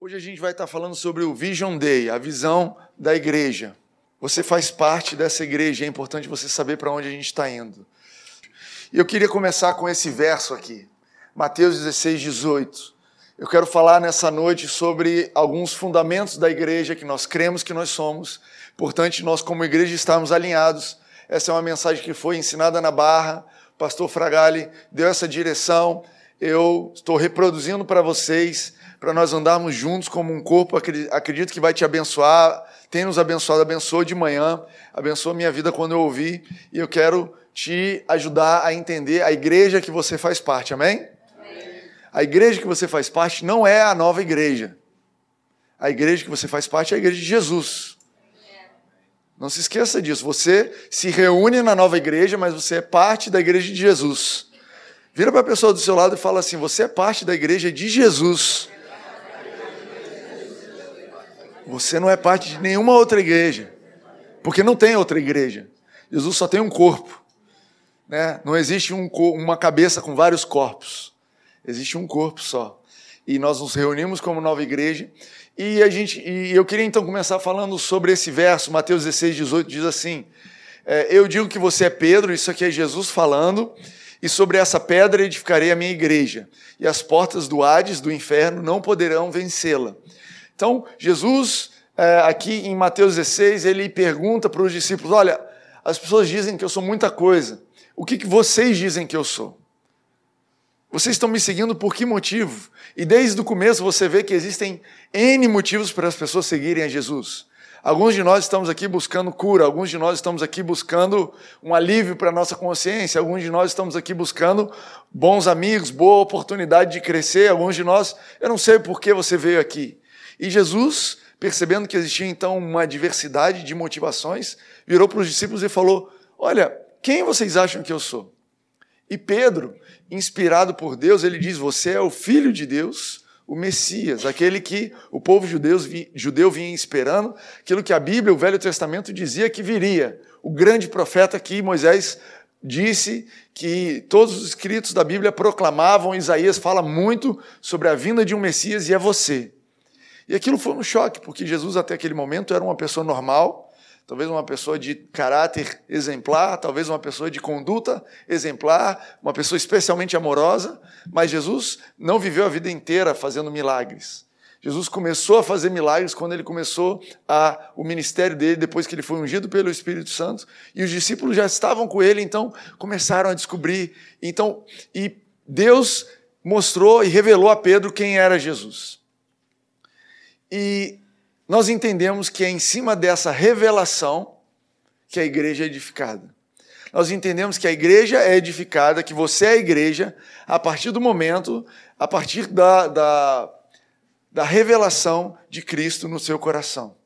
Hoje a gente vai estar falando sobre o Vision Day, a visão da igreja. Você faz parte dessa igreja, é importante você saber para onde a gente está indo. E eu queria começar com esse verso aqui, Mateus 16, 18. Eu quero falar nessa noite sobre alguns fundamentos da igreja que nós cremos que nós somos. Importante nós, como igreja, estarmos alinhados. Essa é uma mensagem que foi ensinada na Barra. O pastor Fragali deu essa direção. Eu estou reproduzindo para vocês para nós andarmos juntos como um corpo. Acredito que vai te abençoar, tem nos abençoado, abençoa de manhã, abençoa minha vida quando eu ouvi, e eu quero te ajudar a entender a igreja que você faz parte, amém? amém? A igreja que você faz parte não é a nova igreja. A igreja que você faz parte é a igreja de Jesus. Não se esqueça disso. Você se reúne na nova igreja, mas você é parte da igreja de Jesus. Vira para a pessoa do seu lado e fala assim: Você é parte da igreja de Jesus. Você não é parte de nenhuma outra igreja, porque não tem outra igreja. Jesus só tem um corpo. Né? Não existe um, uma cabeça com vários corpos. Existe um corpo só. E nós nos reunimos como nova igreja. E, a gente, e eu queria então começar falando sobre esse verso, Mateus 16, 18, diz assim: é, Eu digo que você é Pedro, isso aqui é Jesus falando, e sobre essa pedra edificarei a minha igreja, e as portas do Hades, do inferno, não poderão vencê-la. Então, Jesus, é, aqui em Mateus 16, ele pergunta para os discípulos: Olha, as pessoas dizem que eu sou muita coisa. O que, que vocês dizem que eu sou? Vocês estão me seguindo por que motivo? E desde o começo você vê que existem N motivos para as pessoas seguirem a Jesus. Alguns de nós estamos aqui buscando cura, alguns de nós estamos aqui buscando um alívio para a nossa consciência, alguns de nós estamos aqui buscando bons amigos, boa oportunidade de crescer, alguns de nós, eu não sei por que você veio aqui. E Jesus, percebendo que existia então uma diversidade de motivações, virou para os discípulos e falou: Olha, quem vocês acham que eu sou? E Pedro, inspirado por Deus, ele diz: Você é o filho de Deus, o Messias, aquele que o povo judeu, judeu vinha esperando, aquilo que a Bíblia, o Velho Testamento, dizia que viria. O grande profeta que Moisés disse que todos os escritos da Bíblia proclamavam, Isaías fala muito sobre a vinda de um Messias e é você. E aquilo foi um choque, porque Jesus até aquele momento era uma pessoa normal, talvez uma pessoa de caráter exemplar, talvez uma pessoa de conduta exemplar, uma pessoa especialmente amorosa, mas Jesus não viveu a vida inteira fazendo milagres. Jesus começou a fazer milagres quando ele começou a, o ministério dele, depois que ele foi ungido pelo Espírito Santo, e os discípulos já estavam com ele, então começaram a descobrir. Então, e Deus mostrou e revelou a Pedro quem era Jesus. E nós entendemos que é em cima dessa revelação que a igreja é edificada. Nós entendemos que a igreja é edificada, que você é a igreja, a partir do momento, a partir da, da, da revelação de Cristo no seu coração.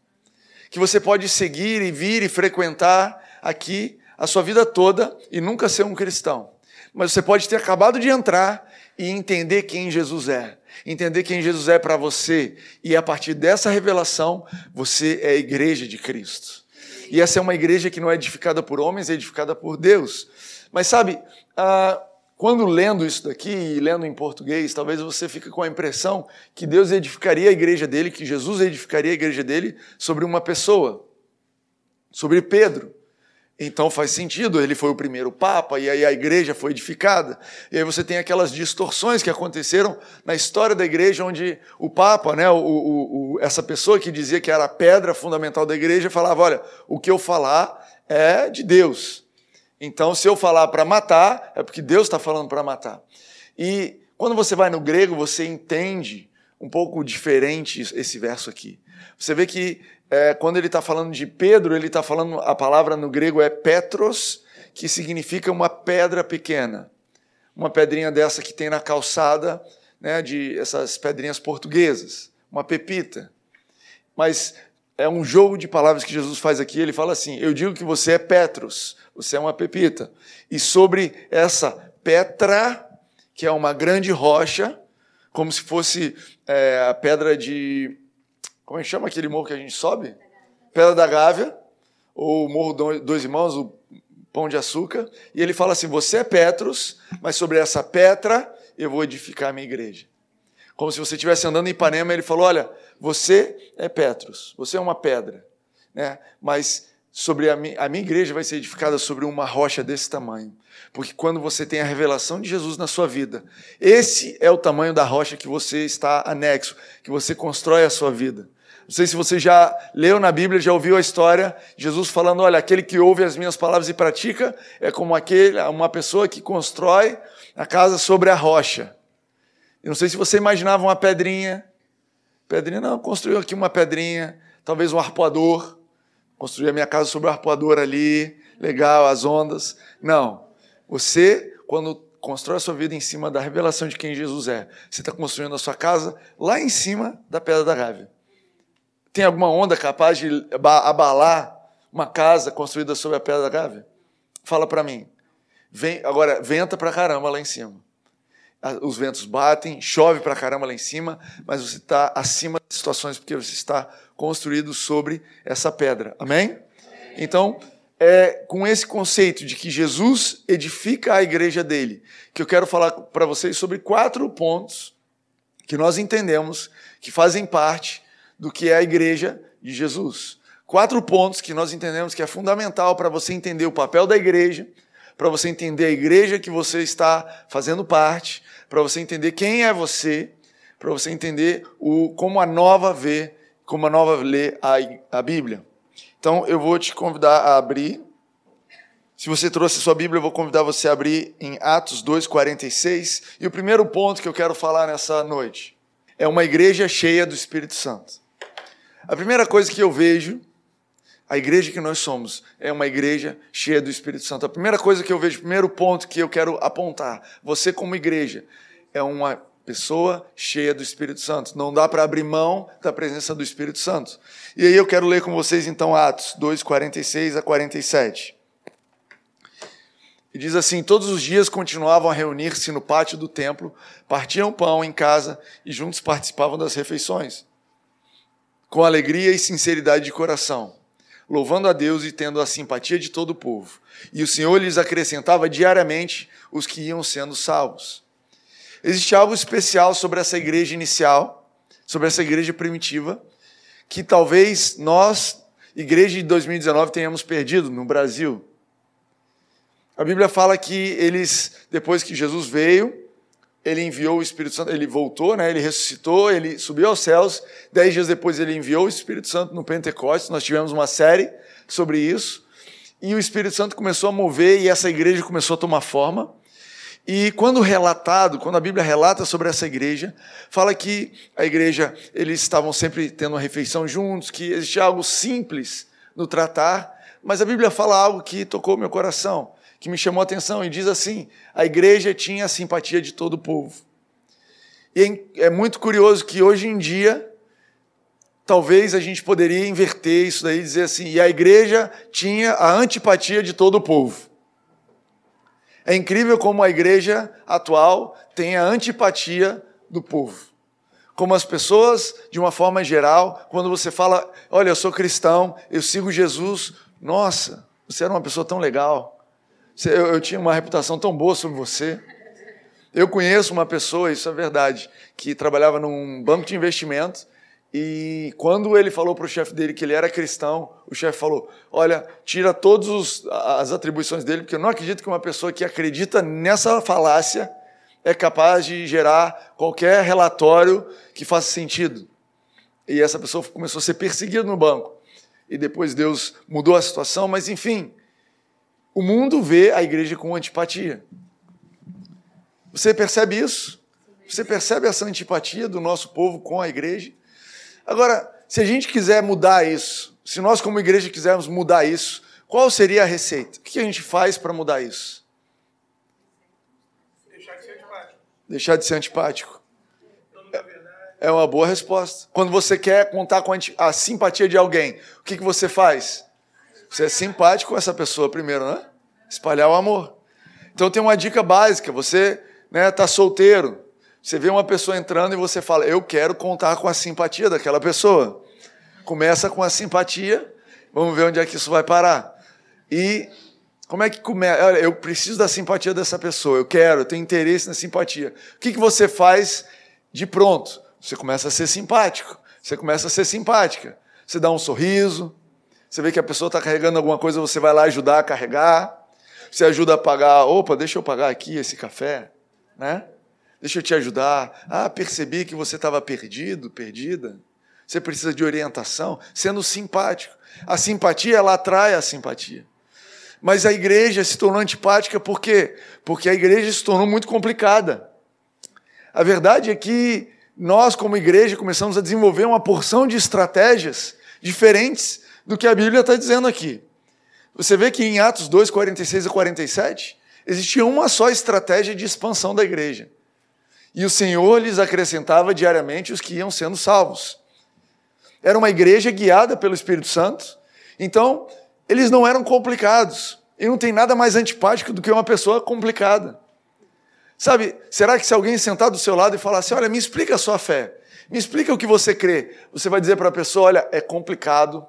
Que você pode seguir e vir e frequentar aqui a sua vida toda e nunca ser um cristão. Mas você pode ter acabado de entrar e entender quem Jesus é entender quem Jesus é para você, e a partir dessa revelação, você é a igreja de Cristo. E essa é uma igreja que não é edificada por homens, é edificada por Deus. Mas sabe, ah, quando lendo isso daqui e lendo em português, talvez você fique com a impressão que Deus edificaria a igreja dele, que Jesus edificaria a igreja dele sobre uma pessoa, sobre Pedro. Então faz sentido, ele foi o primeiro papa e aí a igreja foi edificada. E aí você tem aquelas distorções que aconteceram na história da igreja, onde o papa, né, o, o, o, essa pessoa que dizia que era a pedra fundamental da igreja, falava: olha, o que eu falar é de Deus. Então, se eu falar para matar, é porque Deus está falando para matar. E quando você vai no grego, você entende um pouco diferente esse verso aqui. Você vê que é, quando ele está falando de Pedro, ele está falando, a palavra no grego é Petros, que significa uma pedra pequena. Uma pedrinha dessa que tem na calçada, né, de essas pedrinhas portuguesas, uma pepita. Mas é um jogo de palavras que Jesus faz aqui. Ele fala assim: Eu digo que você é Petros, você é uma pepita. E sobre essa Petra, que é uma grande rocha, como se fosse é, a pedra de como é que chama aquele morro que a gente sobe? Pedra da Gávea, ou Morro Dois Irmãos, o Pão de Açúcar. E ele fala assim: Você é Petros, mas sobre essa Petra eu vou edificar a minha igreja. Como se você estivesse andando em Ipanema ele falou: Olha, você é Petros, você é uma pedra, né? mas sobre a, a minha igreja vai ser edificada sobre uma rocha desse tamanho. Porque quando você tem a revelação de Jesus na sua vida, esse é o tamanho da rocha que você está anexo, que você constrói a sua vida. Não sei se você já leu na Bíblia, já ouviu a história, Jesus falando: olha, aquele que ouve as minhas palavras e pratica é como aquele, uma pessoa que constrói a casa sobre a rocha. Eu não sei se você imaginava uma pedrinha. Pedrinha, não, construiu aqui uma pedrinha, talvez um arpoador. Construí a minha casa sobre o arpoador ali, legal, as ondas. Não. Você, quando constrói a sua vida em cima da revelação de quem Jesus é, você está construindo a sua casa lá em cima da pedra da gávea. Tem alguma onda capaz de abalar uma casa construída sobre a pedra gávea? Fala para mim. Vem, agora, venta para caramba lá em cima. Os ventos batem, chove para caramba lá em cima, mas você está acima das situações porque você está construído sobre essa pedra. Amém? Então, é com esse conceito de que Jesus edifica a igreja dele, que eu quero falar para vocês sobre quatro pontos que nós entendemos que fazem parte do que é a igreja de Jesus. Quatro pontos que nós entendemos que é fundamental para você entender o papel da igreja, para você entender a igreja que você está fazendo parte, para você entender quem é você, para você entender o, como a nova vê, como a nova lê a, a Bíblia. Então eu vou te convidar a abrir. Se você trouxe sua Bíblia, eu vou convidar você a abrir em Atos 2,46. E o primeiro ponto que eu quero falar nessa noite é uma igreja cheia do Espírito Santo. A primeira coisa que eu vejo, a igreja que nós somos, é uma igreja cheia do Espírito Santo. A primeira coisa que eu vejo, o primeiro ponto que eu quero apontar, você como igreja, é uma pessoa cheia do Espírito Santo. Não dá para abrir mão da presença do Espírito Santo. E aí eu quero ler com vocês então Atos 2, 46 a 47. E diz assim: Todos os dias continuavam a reunir-se no pátio do templo, partiam pão em casa e juntos participavam das refeições com alegria e sinceridade de coração, louvando a Deus e tendo a simpatia de todo o povo. E o Senhor lhes acrescentava diariamente os que iam sendo salvos. Existe algo especial sobre essa igreja inicial, sobre essa igreja primitiva, que talvez nós, igreja de 2019, tenhamos perdido no Brasil. A Bíblia fala que eles, depois que Jesus veio, ele enviou o Espírito Santo, ele voltou, né? ele ressuscitou, ele subiu aos céus. Dez dias depois ele enviou o Espírito Santo no Pentecostes. Nós tivemos uma série sobre isso. E o Espírito Santo começou a mover e essa igreja começou a tomar forma. E quando relatado, quando a Bíblia relata sobre essa igreja, fala que a igreja, eles estavam sempre tendo uma refeição juntos, que existia algo simples no tratar, mas a Bíblia fala algo que tocou meu coração que me chamou a atenção e diz assim: a igreja tinha a simpatia de todo o povo. E é muito curioso que hoje em dia, talvez a gente poderia inverter isso daí e dizer assim: e a igreja tinha a antipatia de todo o povo. É incrível como a igreja atual tem a antipatia do povo. Como as pessoas, de uma forma geral, quando você fala, olha, eu sou cristão, eu sigo Jesus, nossa, você era uma pessoa tão legal. Eu, eu tinha uma reputação tão boa sobre você. Eu conheço uma pessoa, isso é verdade, que trabalhava num banco de investimento e quando ele falou para o chefe dele que ele era cristão, o chefe falou: Olha, tira todas as atribuições dele, porque eu não acredito que uma pessoa que acredita nessa falácia é capaz de gerar qualquer relatório que faça sentido. E essa pessoa começou a ser perseguida no banco. E depois Deus mudou a situação, mas enfim, o mundo vê a igreja com antipatia. Você percebe isso? Você percebe essa antipatia do nosso povo com a igreja? Agora, se a gente quiser mudar isso, se nós como igreja quisermos mudar isso, qual seria a receita? O que a gente faz para mudar isso? Deixar de ser antipático. Deixar de ser antipático. É uma boa resposta. Quando você quer contar com a simpatia de alguém, o que você faz? Você é simpático com essa pessoa primeiro, né? Espalhar o amor. Então tem uma dica básica. Você né, tá solteiro. Você vê uma pessoa entrando e você fala, eu quero contar com a simpatia daquela pessoa. Começa com a simpatia, vamos ver onde é que isso vai parar. E como é que começa? Eu preciso da simpatia dessa pessoa, eu quero, eu tenho interesse na simpatia. O que, que você faz de pronto, você começa a ser simpático, você começa a ser simpática. Você dá um sorriso, você vê que a pessoa está carregando alguma coisa, você vai lá ajudar a carregar. Você ajuda a pagar, opa, deixa eu pagar aqui esse café, né? Deixa eu te ajudar. Ah, percebi que você estava perdido, perdida. Você precisa de orientação, sendo simpático. A simpatia, ela atrai a simpatia. Mas a igreja se tornou antipática por quê? Porque a igreja se tornou muito complicada. A verdade é que nós, como igreja, começamos a desenvolver uma porção de estratégias diferentes do que a Bíblia está dizendo aqui. Você vê que em Atos 2, 46 e 47, existia uma só estratégia de expansão da igreja. E o Senhor lhes acrescentava diariamente os que iam sendo salvos. Era uma igreja guiada pelo Espírito Santo, então eles não eram complicados. E não tem nada mais antipático do que uma pessoa complicada. Sabe, será que se alguém sentar do seu lado e falar assim: olha, me explica a sua fé, me explica o que você crê, você vai dizer para a pessoa: olha, é complicado,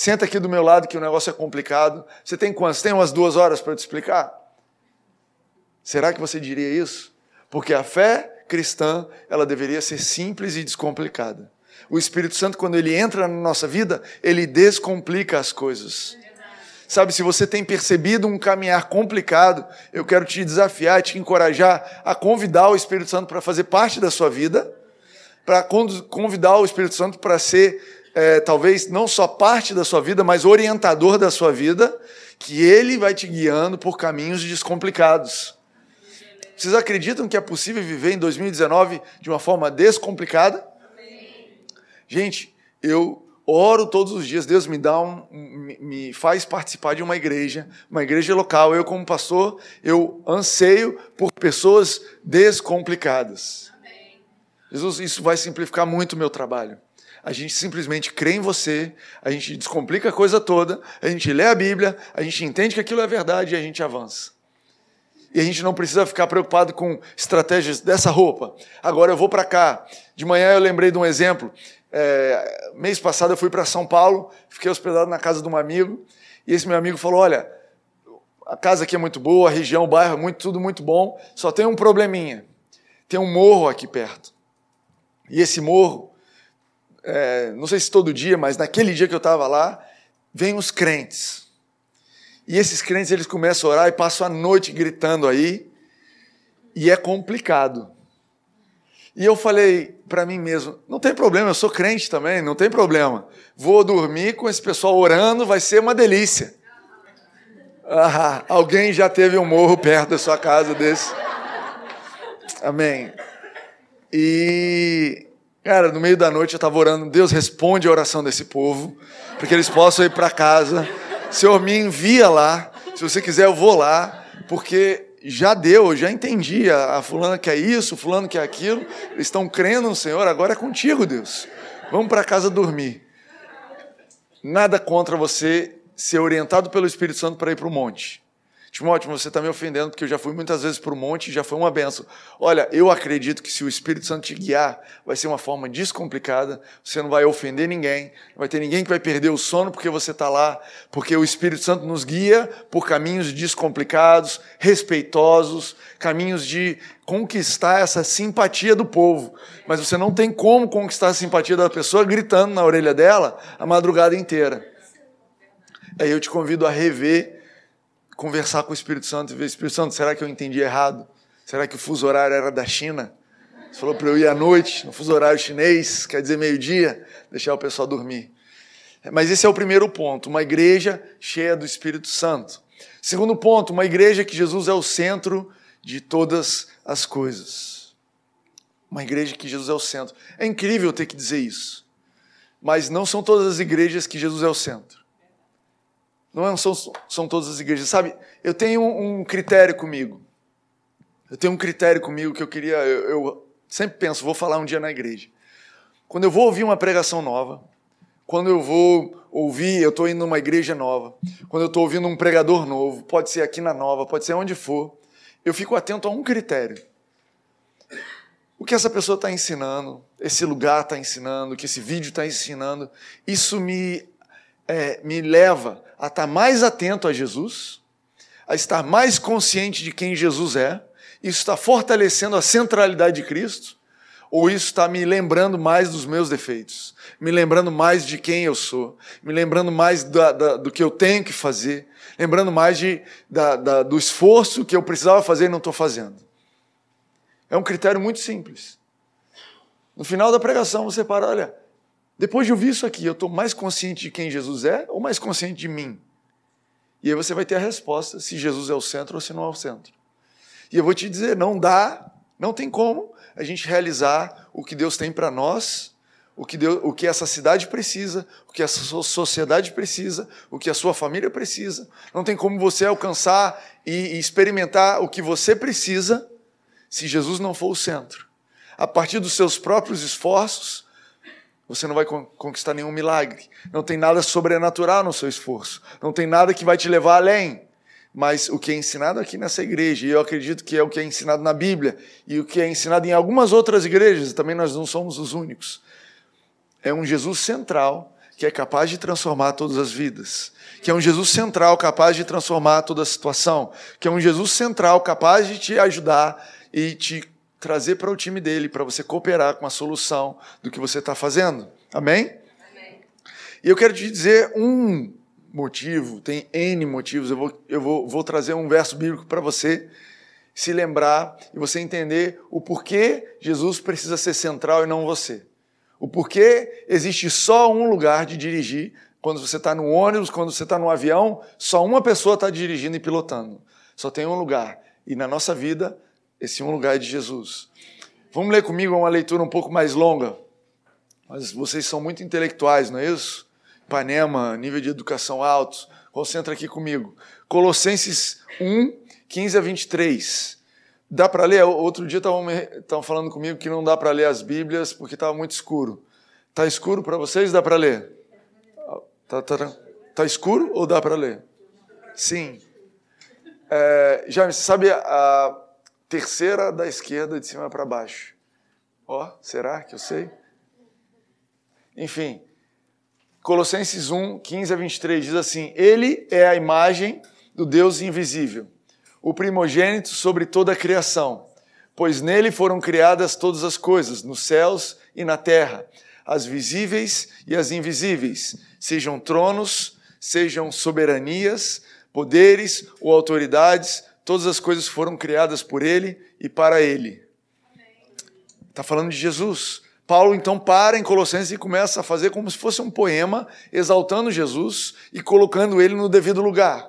Senta aqui do meu lado que o negócio é complicado. Você tem quantos? Tem umas duas horas para te explicar? Será que você diria isso? Porque a fé cristã, ela deveria ser simples e descomplicada. O Espírito Santo, quando ele entra na nossa vida, ele descomplica as coisas. Sabe, se você tem percebido um caminhar complicado, eu quero te desafiar, te encorajar a convidar o Espírito Santo para fazer parte da sua vida, para convidar o Espírito Santo para ser é, talvez não só parte da sua vida, mas orientador da sua vida, que ele vai te guiando por caminhos descomplicados. Vocês acreditam que é possível viver em 2019 de uma forma descomplicada? Gente, eu oro todos os dias, Deus me dá um, me faz participar de uma igreja, uma igreja local. Eu como pastor, eu anseio por pessoas descomplicadas. Jesus, isso vai simplificar muito o meu trabalho a gente simplesmente crê em você, a gente descomplica a coisa toda, a gente lê a Bíblia, a gente entende que aquilo é verdade e a gente avança. E a gente não precisa ficar preocupado com estratégias dessa roupa. Agora eu vou para cá. De manhã eu lembrei de um exemplo. É, mês passado eu fui para São Paulo, fiquei hospedado na casa de um amigo, e esse meu amigo falou: Olha, a casa aqui é muito boa, a região, o bairro, muito, tudo muito bom, só tem um probleminha. Tem um morro aqui perto. E esse morro é, não sei se todo dia, mas naquele dia que eu estava lá, vem os crentes. E esses crentes eles começam a orar e passam a noite gritando aí, e é complicado. E eu falei para mim mesmo: não tem problema, eu sou crente também, não tem problema. Vou dormir com esse pessoal orando, vai ser uma delícia. Ah, alguém já teve um morro perto da sua casa desse? Amém. E Cara, no meio da noite eu estava orando, Deus responde a oração desse povo, para que eles possam ir para casa. Senhor, me envia lá. Se você quiser, eu vou lá, porque já deu, já entendi. A, a fulana quer isso, o fulano quer aquilo. Eles estão crendo no Senhor, agora é contigo, Deus. Vamos para casa dormir. Nada contra você ser orientado pelo Espírito Santo para ir para o monte. Timóteo, você está me ofendendo porque eu já fui muitas vezes para o monte e já foi uma benção. Olha, eu acredito que se o Espírito Santo te guiar, vai ser uma forma descomplicada, você não vai ofender ninguém, não vai ter ninguém que vai perder o sono porque você está lá, porque o Espírito Santo nos guia por caminhos descomplicados, respeitosos, caminhos de conquistar essa simpatia do povo. Mas você não tem como conquistar a simpatia da pessoa gritando na orelha dela a madrugada inteira. Aí eu te convido a rever conversar com o Espírito Santo e ver, Espírito Santo, será que eu entendi errado? Será que o fuso horário era da China? Você falou para eu ir à noite, no fuso horário chinês, quer dizer meio-dia, deixar o pessoal dormir. Mas esse é o primeiro ponto, uma igreja cheia do Espírito Santo. Segundo ponto, uma igreja que Jesus é o centro de todas as coisas. Uma igreja que Jesus é o centro. É incrível ter que dizer isso. Mas não são todas as igrejas que Jesus é o centro. Não é são, são todas as igrejas. Sabe, eu tenho um critério comigo. Eu tenho um critério comigo que eu queria. Eu, eu sempre penso, vou falar um dia na igreja. Quando eu vou ouvir uma pregação nova, quando eu vou ouvir, eu estou indo numa igreja nova, quando eu estou ouvindo um pregador novo, pode ser aqui na nova, pode ser onde for, eu fico atento a um critério. O que essa pessoa está ensinando, esse lugar está ensinando, o que esse vídeo está ensinando, isso me, é, me leva a estar mais atento a Jesus, a estar mais consciente de quem Jesus é, isso está fortalecendo a centralidade de Cristo, Ou isso está me lembrando mais dos meus defeitos, me lembrando mais de quem eu sou, me lembrando mais da, da, do que eu tenho que fazer, lembrando mais de, da, do esforço que eu precisava fazer e não estou fazendo. É um critério muito simples. No final da pregação você para, olha, depois de ouvir isso aqui, eu estou mais consciente de quem Jesus é ou mais consciente de mim? E aí você vai ter a resposta se Jesus é o centro ou se não é o centro. E eu vou te dizer, não dá, não tem como a gente realizar o que Deus tem para nós, o que, Deus, o que essa cidade precisa, o que essa sociedade precisa, o que a sua família precisa. Não tem como você alcançar e, e experimentar o que você precisa se Jesus não for o centro. A partir dos seus próprios esforços, você não vai conquistar nenhum milagre. Não tem nada sobrenatural no seu esforço. Não tem nada que vai te levar além mas o que é ensinado aqui nessa igreja, e eu acredito que é o que é ensinado na Bíblia, e o que é ensinado em algumas outras igrejas, também nós não somos os únicos, é um Jesus central que é capaz de transformar todas as vidas, que é um Jesus central capaz de transformar toda a situação, que é um Jesus central capaz de te ajudar e te trazer para o time dele, para você cooperar com a solução do que você está fazendo. Amém? Amém? E eu quero te dizer um motivo, tem N motivos. Eu vou, eu vou, vou trazer um verso bíblico para você se lembrar e você entender o porquê Jesus precisa ser central e não você. O porquê existe só um lugar de dirigir. Quando você está no ônibus, quando você está no avião, só uma pessoa está dirigindo e pilotando. Só tem um lugar. E na nossa vida, esse um lugar é de Jesus. Vamos ler comigo uma leitura um pouco mais longa. Mas vocês são muito intelectuais, não é isso? Ipanema, nível de educação alto. Concentra aqui comigo. Colossenses 1, 15 a 23. Dá para ler? Outro dia estavam falando comigo que não dá para ler as Bíblias porque estava muito escuro. Está escuro para vocês? Dá para ler? Tá, tá, tá, tá, escuro ou dá para ler? Sim. É, já sabe a terceira da esquerda de cima para baixo? Ó, oh, será que eu sei? Enfim, Colossenses 1, 15 a 23 diz assim: Ele é a imagem do Deus invisível, o primogênito sobre toda a criação, pois nele foram criadas todas as coisas, nos céus e na terra, as visíveis e as invisíveis, sejam tronos, sejam soberanias, poderes ou autoridades, todas as coisas foram criadas por ele e para ele. Está falando de Jesus. Paulo então para em Colossenses e começa a fazer como se fosse um poema, exaltando Jesus e colocando ele no devido lugar.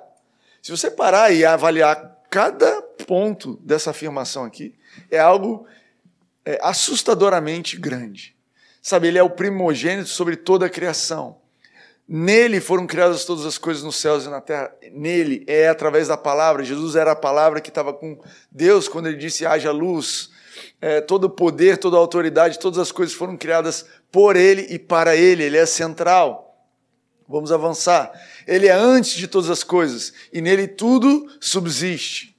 Se você parar e avaliar cada ponto dessa afirmação aqui, é algo é, assustadoramente grande. Sabe, ele é o primogênito sobre toda a criação. Nele foram criadas todas as coisas nos céus e na terra. Nele é através da palavra. Jesus era a palavra que estava com Deus quando ele disse: haja luz é, todo o poder, toda a autoridade, todas as coisas foram criadas por Ele e para Ele, Ele é central. Vamos avançar. Ele é antes de todas as coisas e nele tudo subsiste.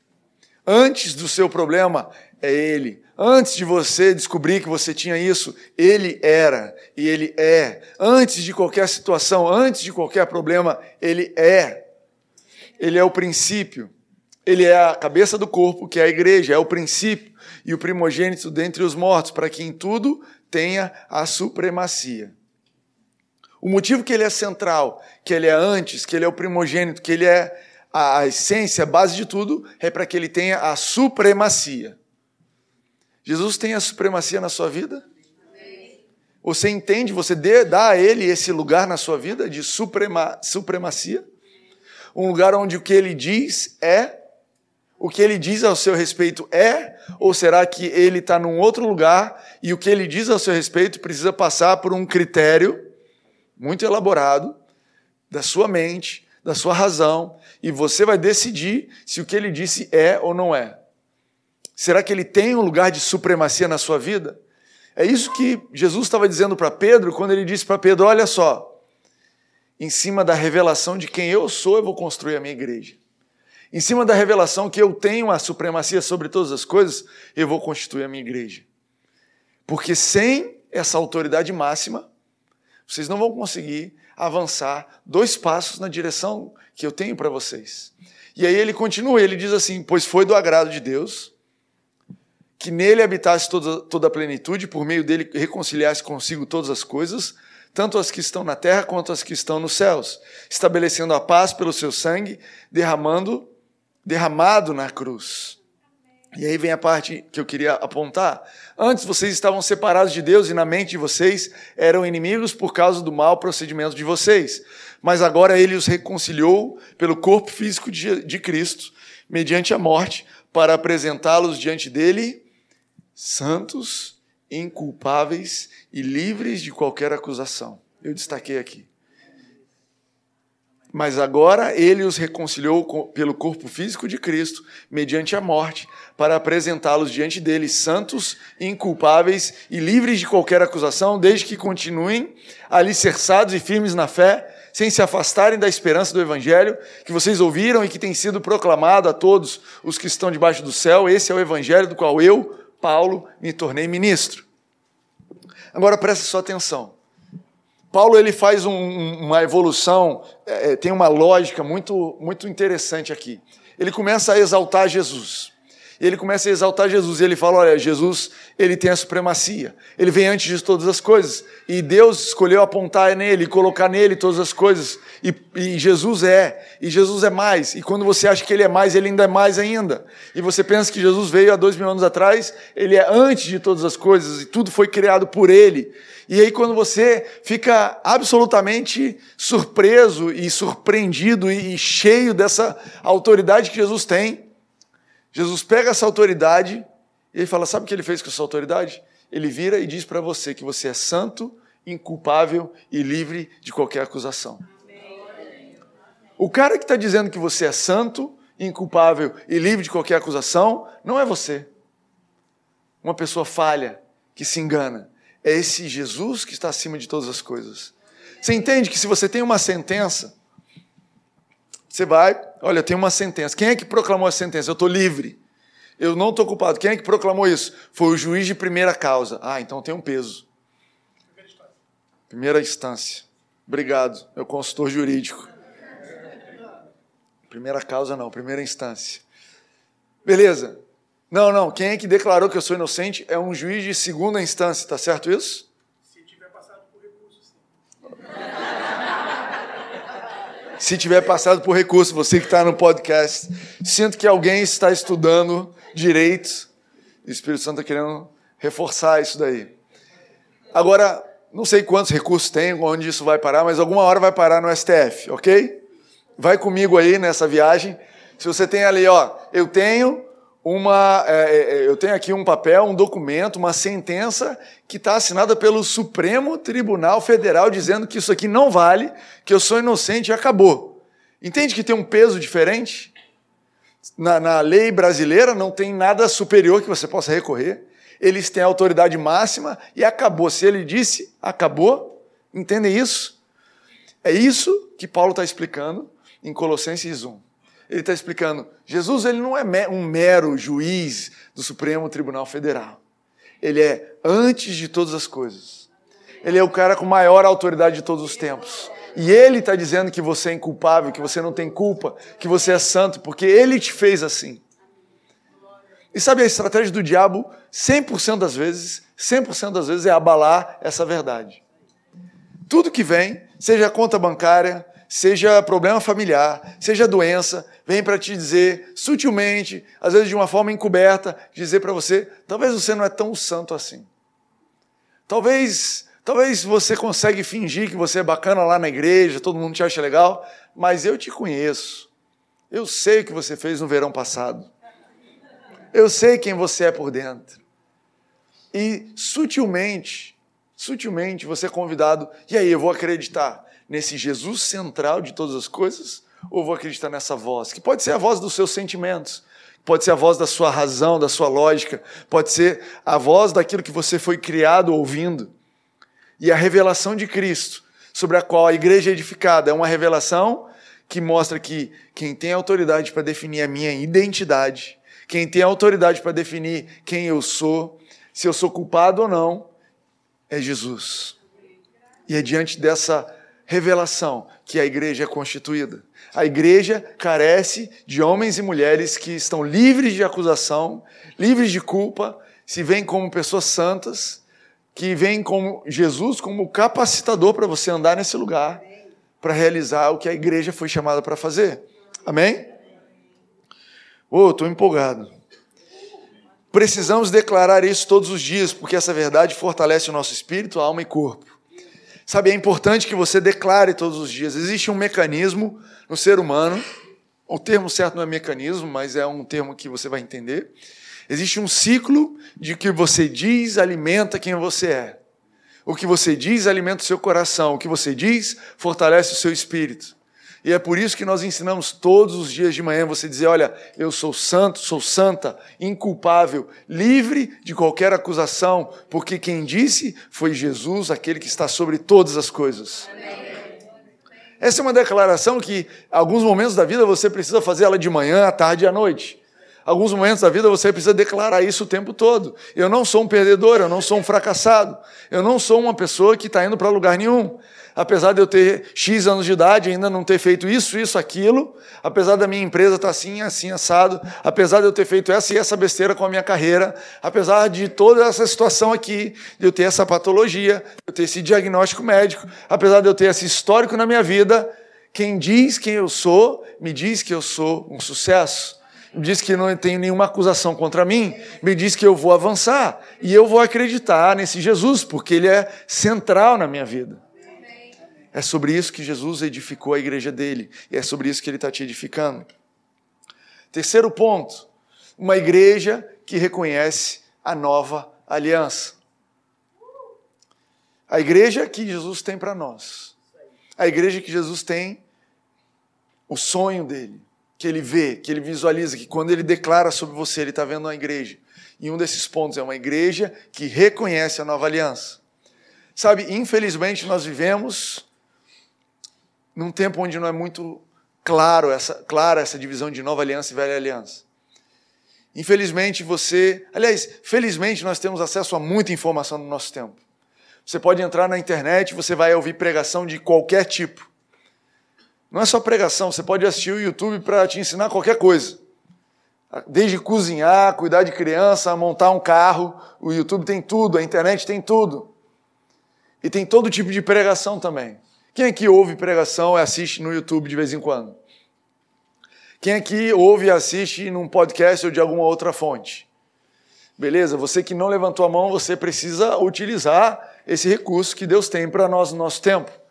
Antes do seu problema é Ele. Antes de você descobrir que você tinha isso, Ele era e Ele é. Antes de qualquer situação, antes de qualquer problema, Ele é. Ele é o princípio. Ele é a cabeça do corpo, que é a igreja, é o princípio e o primogênito dentre os mortos, para que em tudo tenha a supremacia. O motivo que ele é central, que ele é antes, que ele é o primogênito, que ele é a essência, a base de tudo, é para que ele tenha a supremacia. Jesus tem a supremacia na sua vida? Você entende, você dá a ele esse lugar na sua vida de suprema, supremacia? Um lugar onde o que ele diz é o que ele diz ao seu respeito é? Ou será que ele está num outro lugar e o que ele diz ao seu respeito precisa passar por um critério muito elaborado da sua mente, da sua razão, e você vai decidir se o que ele disse é ou não é? Será que ele tem um lugar de supremacia na sua vida? É isso que Jesus estava dizendo para Pedro quando ele disse para Pedro: Olha só, em cima da revelação de quem eu sou, eu vou construir a minha igreja. Em cima da revelação que eu tenho a supremacia sobre todas as coisas, eu vou constituir a minha igreja. Porque sem essa autoridade máxima, vocês não vão conseguir avançar dois passos na direção que eu tenho para vocês. E aí ele continua, ele diz assim: Pois foi do agrado de Deus que nele habitasse toda, toda a plenitude, por meio dele reconciliasse consigo todas as coisas, tanto as que estão na terra quanto as que estão nos céus, estabelecendo a paz pelo seu sangue, derramando, derramado na cruz. E aí vem a parte que eu queria apontar. Antes vocês estavam separados de Deus e na mente de vocês eram inimigos por causa do mau procedimento de vocês. Mas agora ele os reconciliou pelo corpo físico de, de Cristo, mediante a morte, para apresentá-los diante dele santos, inculpáveis e livres de qualquer acusação. Eu destaquei aqui. Mas agora ele os reconciliou pelo corpo físico de Cristo, mediante a morte, para apresentá-los diante dele santos, inculpáveis e livres de qualquer acusação, desde que continuem alicerçados e firmes na fé, sem se afastarem da esperança do Evangelho que vocês ouviram e que tem sido proclamado a todos os que estão debaixo do céu. Esse é o Evangelho do qual eu, Paulo, me tornei ministro. Agora preste sua atenção. Paulo ele faz um, uma evolução, é, é, tem uma lógica muito, muito interessante aqui. Ele começa a exaltar Jesus. Ele começa a exaltar Jesus. E ele fala: olha, Jesus ele tem a supremacia. Ele vem antes de todas as coisas. E Deus escolheu apontar nele, colocar nele todas as coisas. E, e, Jesus é. E Jesus é mais. E quando você acha que ele é mais, ele ainda é mais ainda. E você pensa que Jesus veio há dois mil anos atrás, ele é antes de todas as coisas. E tudo foi criado por ele. E aí, quando você fica absolutamente surpreso e surpreendido e cheio dessa autoridade que Jesus tem, Jesus pega essa autoridade e ele fala: Sabe o que ele fez com essa autoridade? Ele vira e diz para você que você é santo, inculpável e livre de qualquer acusação. O cara que está dizendo que você é santo, inculpável e livre de qualquer acusação não é você. Uma pessoa falha, que se engana é esse Jesus que está acima de todas as coisas. Você entende que se você tem uma sentença, você vai, olha, tenho uma sentença. Quem é que proclamou a sentença? Eu estou livre. Eu não estou culpado. Quem é que proclamou isso? Foi o juiz de primeira causa. Ah, então tem um peso. Primeira instância. Obrigado, meu consultor jurídico. Primeira causa não, primeira instância. Beleza. Não, não. Quem é que declarou que eu sou inocente é um juiz de segunda instância, tá certo isso? Se tiver passado por recurso, sim. Se tiver passado por recurso, você que está no podcast, sinto que alguém está estudando direito. O Espírito Santo está querendo reforçar isso daí. Agora, não sei quantos recursos tem, onde isso vai parar, mas alguma hora vai parar no STF, ok? Vai comigo aí nessa viagem. Se você tem ali, ó, eu tenho uma. É, é, é, eu tenho aqui um papel, um documento, uma sentença que está assinada pelo Supremo Tribunal Federal dizendo que isso aqui não vale, que eu sou inocente e acabou. Entende que tem um peso diferente? Na, na lei brasileira não tem nada superior que você possa recorrer. Eles têm a autoridade máxima e acabou. Se ele disse, acabou. Entendem isso? É isso que Paulo está explicando em Colossenses 1 ele está explicando: Jesus ele não é um mero juiz do Supremo Tribunal Federal. Ele é antes de todas as coisas. Ele é o cara com maior autoridade de todos os tempos. E ele está dizendo que você é inculpável, que você não tem culpa, que você é santo, porque ele te fez assim. E sabe a estratégia do diabo, 100% das vezes, 100% das vezes é abalar essa verdade. Tudo que vem, seja a conta bancária, seja problema familiar, seja doença, vem para te dizer sutilmente, às vezes de uma forma encoberta, dizer para você, talvez você não é tão santo assim. Talvez, talvez você consegue fingir que você é bacana lá na igreja, todo mundo te acha legal, mas eu te conheço. Eu sei o que você fez no verão passado. Eu sei quem você é por dentro. E sutilmente, sutilmente você é convidado, e aí eu vou acreditar nesse Jesus central de todas as coisas? Ou vou acreditar nessa voz? Que pode ser a voz dos seus sentimentos, pode ser a voz da sua razão, da sua lógica, pode ser a voz daquilo que você foi criado ouvindo. E a revelação de Cristo, sobre a qual a igreja é edificada, é uma revelação que mostra que quem tem autoridade para definir a minha identidade, quem tem autoridade para definir quem eu sou, se eu sou culpado ou não, é Jesus. E é diante dessa revelação que a igreja é constituída. A igreja carece de homens e mulheres que estão livres de acusação, livres de culpa, se veem como pessoas santas, que veem como Jesus como capacitador para você andar nesse lugar, para realizar o que a igreja foi chamada para fazer. Amém? Oh, estou empolgado. Precisamos declarar isso todos os dias, porque essa verdade fortalece o nosso espírito, alma e corpo. Sabe, é importante que você declare todos os dias. Existe um mecanismo no ser humano, o termo certo não é mecanismo, mas é um termo que você vai entender. Existe um ciclo de que você diz alimenta quem você é. O que você diz alimenta o seu coração, o que você diz fortalece o seu espírito. E é por isso que nós ensinamos todos os dias de manhã você dizer: olha, eu sou santo, sou santa, inculpável, livre de qualquer acusação, porque quem disse foi Jesus, aquele que está sobre todas as coisas. Essa é uma declaração que, alguns momentos da vida, você precisa fazer ela de manhã, à tarde e à noite. Alguns momentos da vida você precisa declarar isso o tempo todo. Eu não sou um perdedor, eu não sou um fracassado, eu não sou uma pessoa que está indo para lugar nenhum apesar de eu ter X anos de idade, ainda não ter feito isso, isso, aquilo, apesar da minha empresa estar assim, assim, assado, apesar de eu ter feito essa e essa besteira com a minha carreira, apesar de toda essa situação aqui, de eu ter essa patologia, de eu ter esse diagnóstico médico, apesar de eu ter esse histórico na minha vida, quem diz quem eu sou, me diz que eu sou um sucesso. Diz que não tem nenhuma acusação contra mim, me diz que eu vou avançar e eu vou acreditar nesse Jesus, porque ele é central na minha vida. É sobre isso que Jesus edificou a igreja dele. E é sobre isso que ele está te edificando. Terceiro ponto: uma igreja que reconhece a nova aliança. A igreja que Jesus tem para nós. A igreja que Jesus tem o sonho dele, que ele vê, que ele visualiza, que quando ele declara sobre você, ele está vendo uma igreja. E um desses pontos é uma igreja que reconhece a nova aliança. Sabe, infelizmente nós vivemos num tempo onde não é muito claro essa, clara essa divisão de nova aliança e velha aliança. Infelizmente você, aliás, felizmente nós temos acesso a muita informação no nosso tempo. Você pode entrar na internet, você vai ouvir pregação de qualquer tipo. Não é só pregação, você pode assistir o YouTube para te ensinar qualquer coisa. Desde cozinhar, cuidar de criança, montar um carro, o YouTube tem tudo, a internet tem tudo. E tem todo tipo de pregação também. Quem aqui ouve pregação e assiste no YouTube de vez em quando? Quem aqui ouve e assiste num podcast ou de alguma outra fonte? Beleza? Você que não levantou a mão, você precisa utilizar esse recurso que Deus tem para nós no nosso tempo.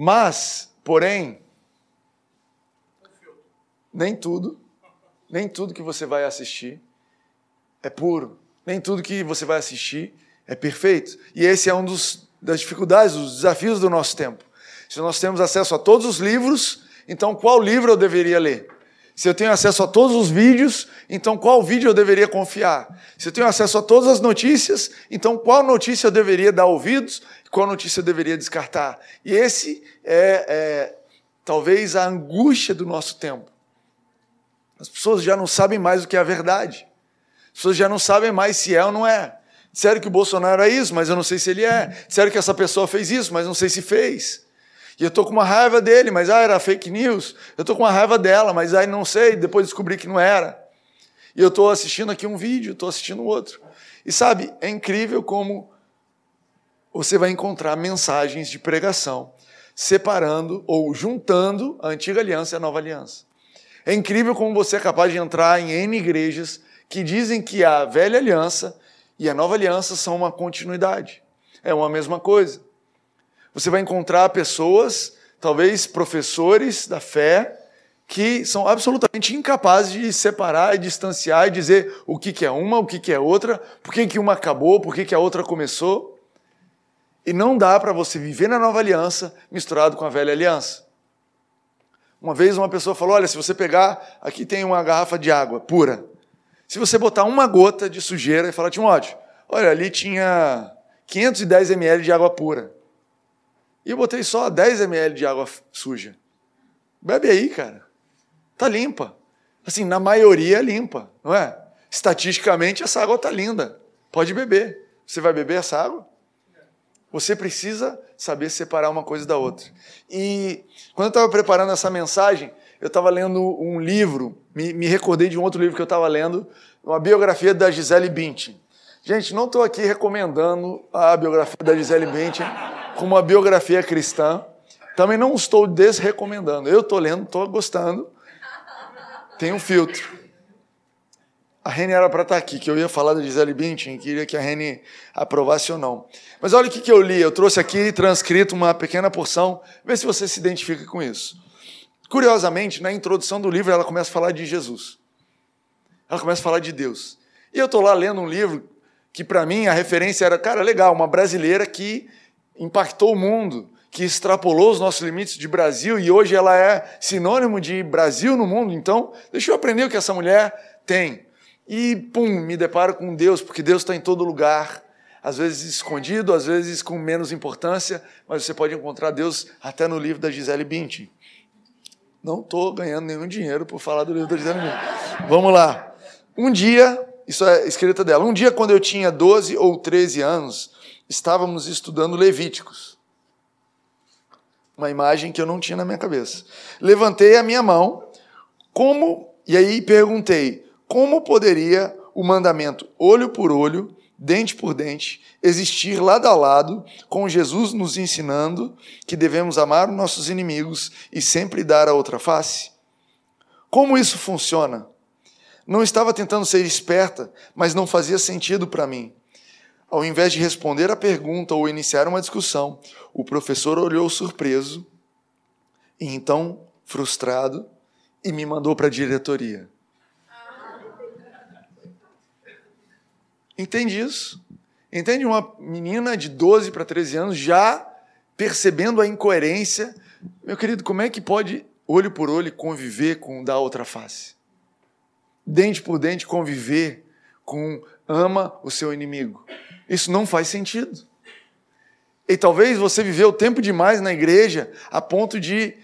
Mas, porém, nem tudo, nem tudo que você vai assistir é puro. Nem tudo que você vai assistir é perfeito. E esse é um dos das dificuldades, dos desafios do nosso tempo. Se nós temos acesso a todos os livros, então qual livro eu deveria ler? Se eu tenho acesso a todos os vídeos, então qual vídeo eu deveria confiar? Se eu tenho acesso a todas as notícias, então qual notícia eu deveria dar ouvidos qual notícia eu deveria descartar? E esse é, é talvez a angústia do nosso tempo. As pessoas já não sabem mais o que é a verdade. As pessoas já não sabem mais se é ou não é. Disseram que o Bolsonaro é isso, mas eu não sei se ele é. Disseram que essa pessoa fez isso, mas não sei se fez. E eu estou com uma raiva dele, mas ah, era fake news. Eu estou com uma raiva dela, mas aí ah, não sei, depois descobri que não era. E eu estou assistindo aqui um vídeo, estou assistindo outro. E sabe, é incrível como você vai encontrar mensagens de pregação separando ou juntando a antiga aliança e a nova aliança. É incrível como você é capaz de entrar em N igrejas que dizem que a velha aliança e a nova aliança são uma continuidade. É uma mesma coisa. Você vai encontrar pessoas, talvez professores da fé, que são absolutamente incapazes de separar e distanciar e dizer o que, é uma, o que, é outra, por que, que uma acabou, por que, que a outra começou. E não dá para você viver na nova aliança misturado com a velha aliança. Uma vez uma pessoa falou: olha, se você pegar, aqui tem uma garrafa de água pura. Se você botar uma gota de sujeira e falar, Timóteo, olha, ali tinha 510 ml de água pura. E eu botei só 10 ml de água suja. Bebe aí, cara. Tá limpa. Assim, na maioria é limpa, não é? Estatisticamente, essa água tá linda. Pode beber. Você vai beber essa água? Você precisa saber separar uma coisa da outra. E quando eu estava preparando essa mensagem, eu estava lendo um livro me, me recordei de um outro livro que eu estava lendo, uma biografia da Gisele Bündchen. Gente, não estou aqui recomendando a biografia da Gisele Bündchen como uma biografia cristã. Também não estou desrecomendando. Eu estou lendo, estou gostando. Tem um filtro. A Reni era para estar tá aqui, que eu ia falar da Gisele Bündchen, queria que a Reni aprovasse ou não. Mas olha o que, que eu li, eu trouxe aqui transcrito uma pequena porção, vê se você se identifica com isso. Curiosamente, na introdução do livro, ela começa a falar de Jesus. Ela começa a falar de Deus. E eu estou lá lendo um livro que, para mim, a referência era, cara, legal, uma brasileira que impactou o mundo, que extrapolou os nossos limites de Brasil e hoje ela é sinônimo de Brasil no mundo. Então, deixa eu aprender o que essa mulher tem. E, pum, me deparo com Deus, porque Deus está em todo lugar, às vezes escondido, às vezes com menos importância, mas você pode encontrar Deus até no livro da Gisele Bündchen. Não estou ganhando nenhum dinheiro por falar do livro da Gisele Bündchen. Vamos lá. Um dia, isso é escrita dela, um dia quando eu tinha 12 ou 13 anos, estávamos estudando Levíticos. Uma imagem que eu não tinha na minha cabeça. Levantei a minha mão, como, e aí perguntei, como poderia o mandamento olho por olho, dente por dente, existir lado a lado, com Jesus nos ensinando que devemos amar os nossos inimigos e sempre dar a outra face? Como isso funciona? Não estava tentando ser esperta, mas não fazia sentido para mim. Ao invés de responder a pergunta ou iniciar uma discussão, o professor olhou surpreso e então frustrado e me mandou para a diretoria. Entende isso? Entende uma menina de 12 para 13 anos já percebendo a incoerência? Meu querido, como é que pode, olho por olho, conviver com da outra face? Dente por dente, conviver com ama o seu inimigo? Isso não faz sentido. E talvez você viveu tempo demais na igreja a ponto de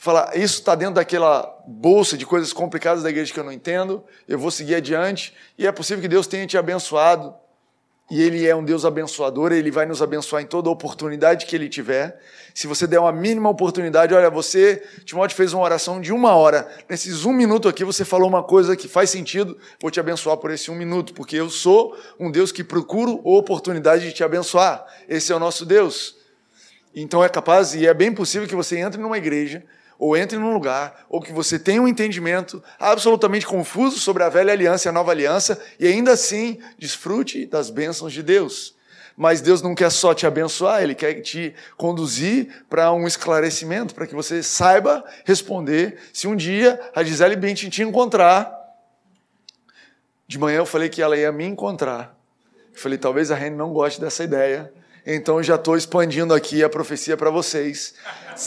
falar, isso está dentro daquela bolsa de coisas complicadas da igreja que eu não entendo, eu vou seguir adiante, e é possível que Deus tenha te abençoado, e Ele é um Deus abençoador, Ele vai nos abençoar em toda oportunidade que Ele tiver. Se você der uma mínima oportunidade, olha, você, Timóteo fez uma oração de uma hora, nesses um minuto aqui você falou uma coisa que faz sentido, vou te abençoar por esse um minuto, porque eu sou um Deus que procuro oportunidade de te abençoar. Esse é o nosso Deus. Então é capaz, e é bem possível que você entre numa igreja ou entre num lugar, ou que você tenha um entendimento absolutamente confuso sobre a velha aliança e a nova aliança, e ainda assim desfrute das bênçãos de Deus. Mas Deus não quer só te abençoar, Ele quer te conduzir para um esclarecimento, para que você saiba responder. Se um dia a Gisele Bündchen te encontrar, de manhã eu falei que ela ia me encontrar. Eu falei, talvez a Rene não goste dessa ideia, então já estou expandindo aqui a profecia para vocês.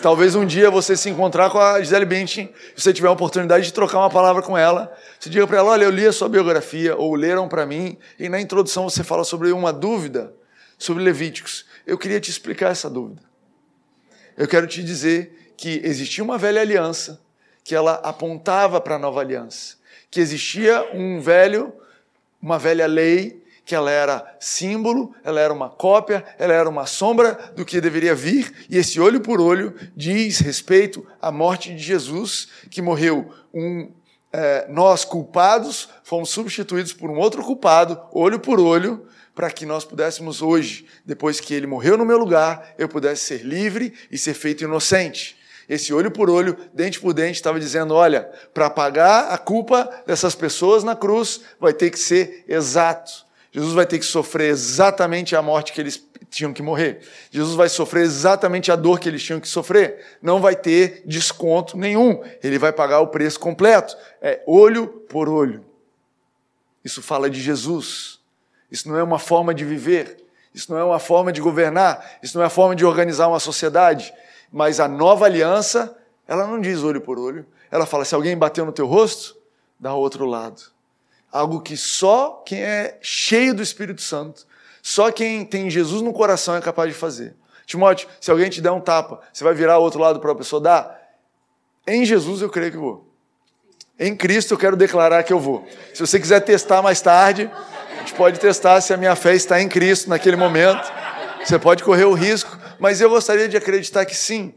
Talvez um dia você se encontrar com a Gisele Bündchen, você tiver a oportunidade de trocar uma palavra com ela, você diga para ela: olha, eu li a sua biografia, ou leram para mim, e na introdução você fala sobre uma dúvida sobre Levíticos. Eu queria te explicar essa dúvida. Eu quero te dizer que existia uma velha aliança que ela apontava para a nova aliança, que existia um velho, uma velha lei que ela era símbolo, ela era uma cópia, ela era uma sombra do que deveria vir, e esse olho por olho diz respeito à morte de Jesus, que morreu um. É, nós culpados fomos substituídos por um outro culpado, olho por olho, para que nós pudéssemos hoje, depois que ele morreu no meu lugar, eu pudesse ser livre e ser feito inocente. Esse olho por olho, dente por dente, estava dizendo: olha, para pagar a culpa dessas pessoas na cruz, vai ter que ser exato. Jesus vai ter que sofrer exatamente a morte que eles tinham que morrer. Jesus vai sofrer exatamente a dor que eles tinham que sofrer. Não vai ter desconto nenhum. Ele vai pagar o preço completo. É olho por olho. Isso fala de Jesus. Isso não é uma forma de viver. Isso não é uma forma de governar. Isso não é a forma de organizar uma sociedade. Mas a nova aliança, ela não diz olho por olho. Ela fala: se alguém bateu no teu rosto, dá o outro lado algo que só quem é cheio do Espírito Santo, só quem tem Jesus no coração é capaz de fazer. Timóteo, se alguém te der um tapa, você vai virar o outro lado para a pessoa dar? Em Jesus eu creio que vou. Em Cristo eu quero declarar que eu vou. Se você quiser testar mais tarde, a gente pode testar se a minha fé está em Cristo naquele momento. Você pode correr o risco, mas eu gostaria de acreditar que sim.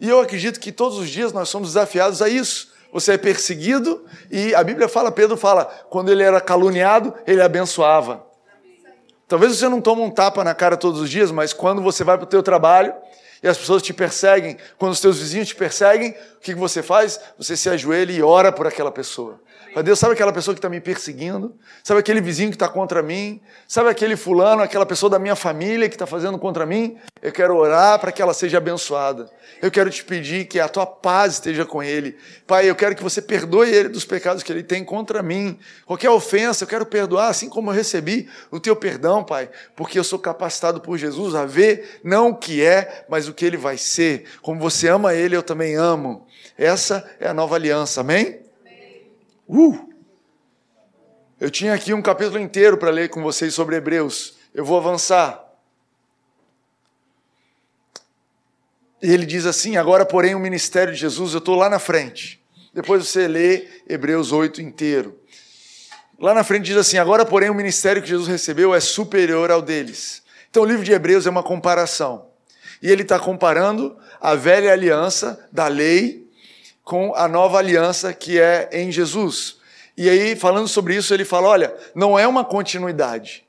E eu acredito que todos os dias nós somos desafiados a isso Você é perseguido e a Bíblia fala, Pedro fala, quando ele era caluniado, ele abençoava. Talvez você não tome um tapa na cara todos os dias, mas quando você vai para o teu trabalho e as pessoas te perseguem, quando os teus vizinhos te perseguem, o que você faz? Você se ajoelha e ora por aquela pessoa. Mas Deus, sabe aquela pessoa que está me perseguindo? Sabe aquele vizinho que está contra mim? Sabe aquele fulano, aquela pessoa da minha família que está fazendo contra mim? Eu quero orar para que ela seja abençoada. Eu quero te pedir que a tua paz esteja com ele. Pai, eu quero que você perdoe ele dos pecados que ele tem contra mim. Qualquer ofensa, eu quero perdoar, assim como eu recebi o teu perdão, Pai, porque eu sou capacitado por Jesus a ver não o que é, mas o que ele vai ser. Como você ama ele, eu também amo. Essa é a nova aliança, amém? Uh! Eu tinha aqui um capítulo inteiro para ler com vocês sobre Hebreus. Eu vou avançar. E ele diz assim: agora, porém, o ministério de Jesus, eu estou lá na frente. Depois você lê Hebreus 8 inteiro. Lá na frente diz assim: agora, porém, o ministério que Jesus recebeu é superior ao deles. Então, o livro de Hebreus é uma comparação. E ele está comparando a velha aliança da lei com a nova aliança que é em Jesus. E aí, falando sobre isso, ele fala: olha, não é uma continuidade.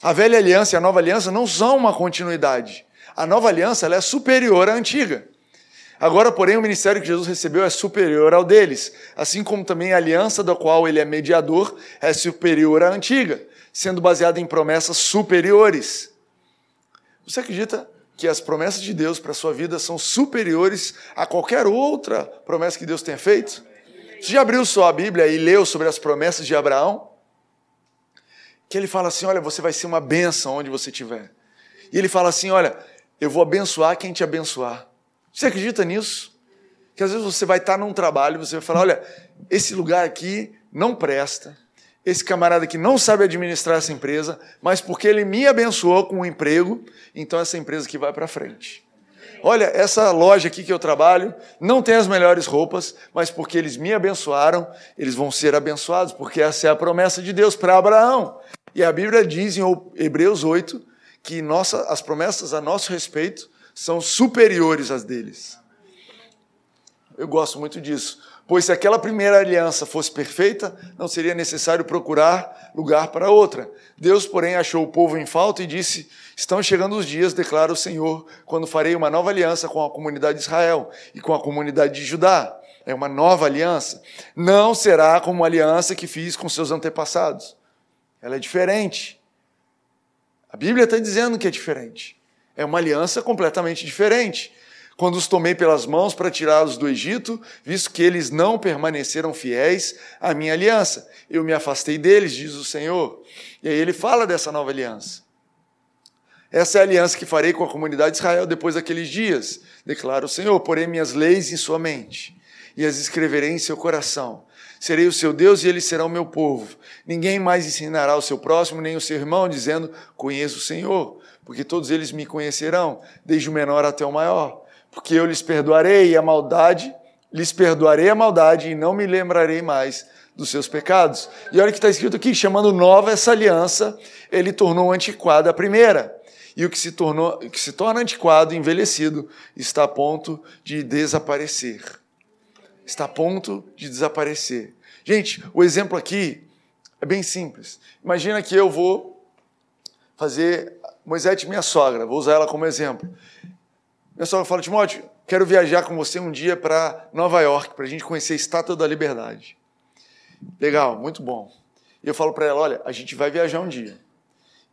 A velha aliança e a nova aliança não são uma continuidade. A nova aliança é superior à antiga. Agora, porém, o ministério que Jesus recebeu é superior ao deles, assim como também a aliança da qual ele é mediador é superior à antiga, sendo baseada em promessas superiores. Você acredita que as promessas de Deus para a sua vida são superiores a qualquer outra promessa que Deus tenha feito? Você já abriu sua Bíblia e leu sobre as promessas de Abraão? Que ele fala assim: olha, você vai ser uma bênção onde você estiver. E ele fala assim: olha, eu vou abençoar quem te abençoar. Você acredita nisso? Que às vezes você vai estar num trabalho, você vai falar: olha, esse lugar aqui não presta, esse camarada que não sabe administrar essa empresa, mas porque ele me abençoou com um emprego, então essa empresa aqui vai para frente. Olha, essa loja aqui que eu trabalho não tem as melhores roupas, mas porque eles me abençoaram, eles vão ser abençoados, porque essa é a promessa de Deus para Abraão. E a Bíblia diz em Hebreus 8 que nossa, as promessas a nosso respeito são superiores às deles. Eu gosto muito disso. Pois se aquela primeira aliança fosse perfeita, não seria necessário procurar lugar para outra. Deus, porém, achou o povo em falta e disse: Estão chegando os dias, declara o Senhor, quando farei uma nova aliança com a comunidade de Israel e com a comunidade de Judá. É uma nova aliança. Não será como a aliança que fiz com seus antepassados. Ela é diferente. A Bíblia está dizendo que é diferente. É uma aliança completamente diferente quando os tomei pelas mãos para tirá-los do Egito, visto que eles não permaneceram fiéis à minha aliança. Eu me afastei deles, diz o Senhor. E aí ele fala dessa nova aliança. Essa é a aliança que farei com a comunidade de Israel depois daqueles dias, declara o Senhor. Porém minhas leis em sua mente e as escreverei em seu coração. Serei o seu Deus e eles serão meu povo. Ninguém mais ensinará o seu próximo, nem o seu irmão, dizendo: Conheço o Senhor, porque todos eles me conhecerão, desde o menor até o maior porque eu lhes perdoarei a maldade, lhes perdoarei a maldade e não me lembrarei mais dos seus pecados. E olha o que está escrito aqui, chamando nova essa aliança, ele tornou antiquada a primeira. E o que se, tornou, que se torna antiquado, envelhecido, está a ponto de desaparecer. Está a ponto de desaparecer. Gente, o exemplo aqui é bem simples. Imagina que eu vou fazer Moisés, minha sogra, vou usar ela como exemplo. Minha sogra fala, Timóteo, quero viajar com você um dia para Nova York, para a gente conhecer a Estátua da Liberdade. Legal, muito bom. E eu falo para ela, olha, a gente vai viajar um dia.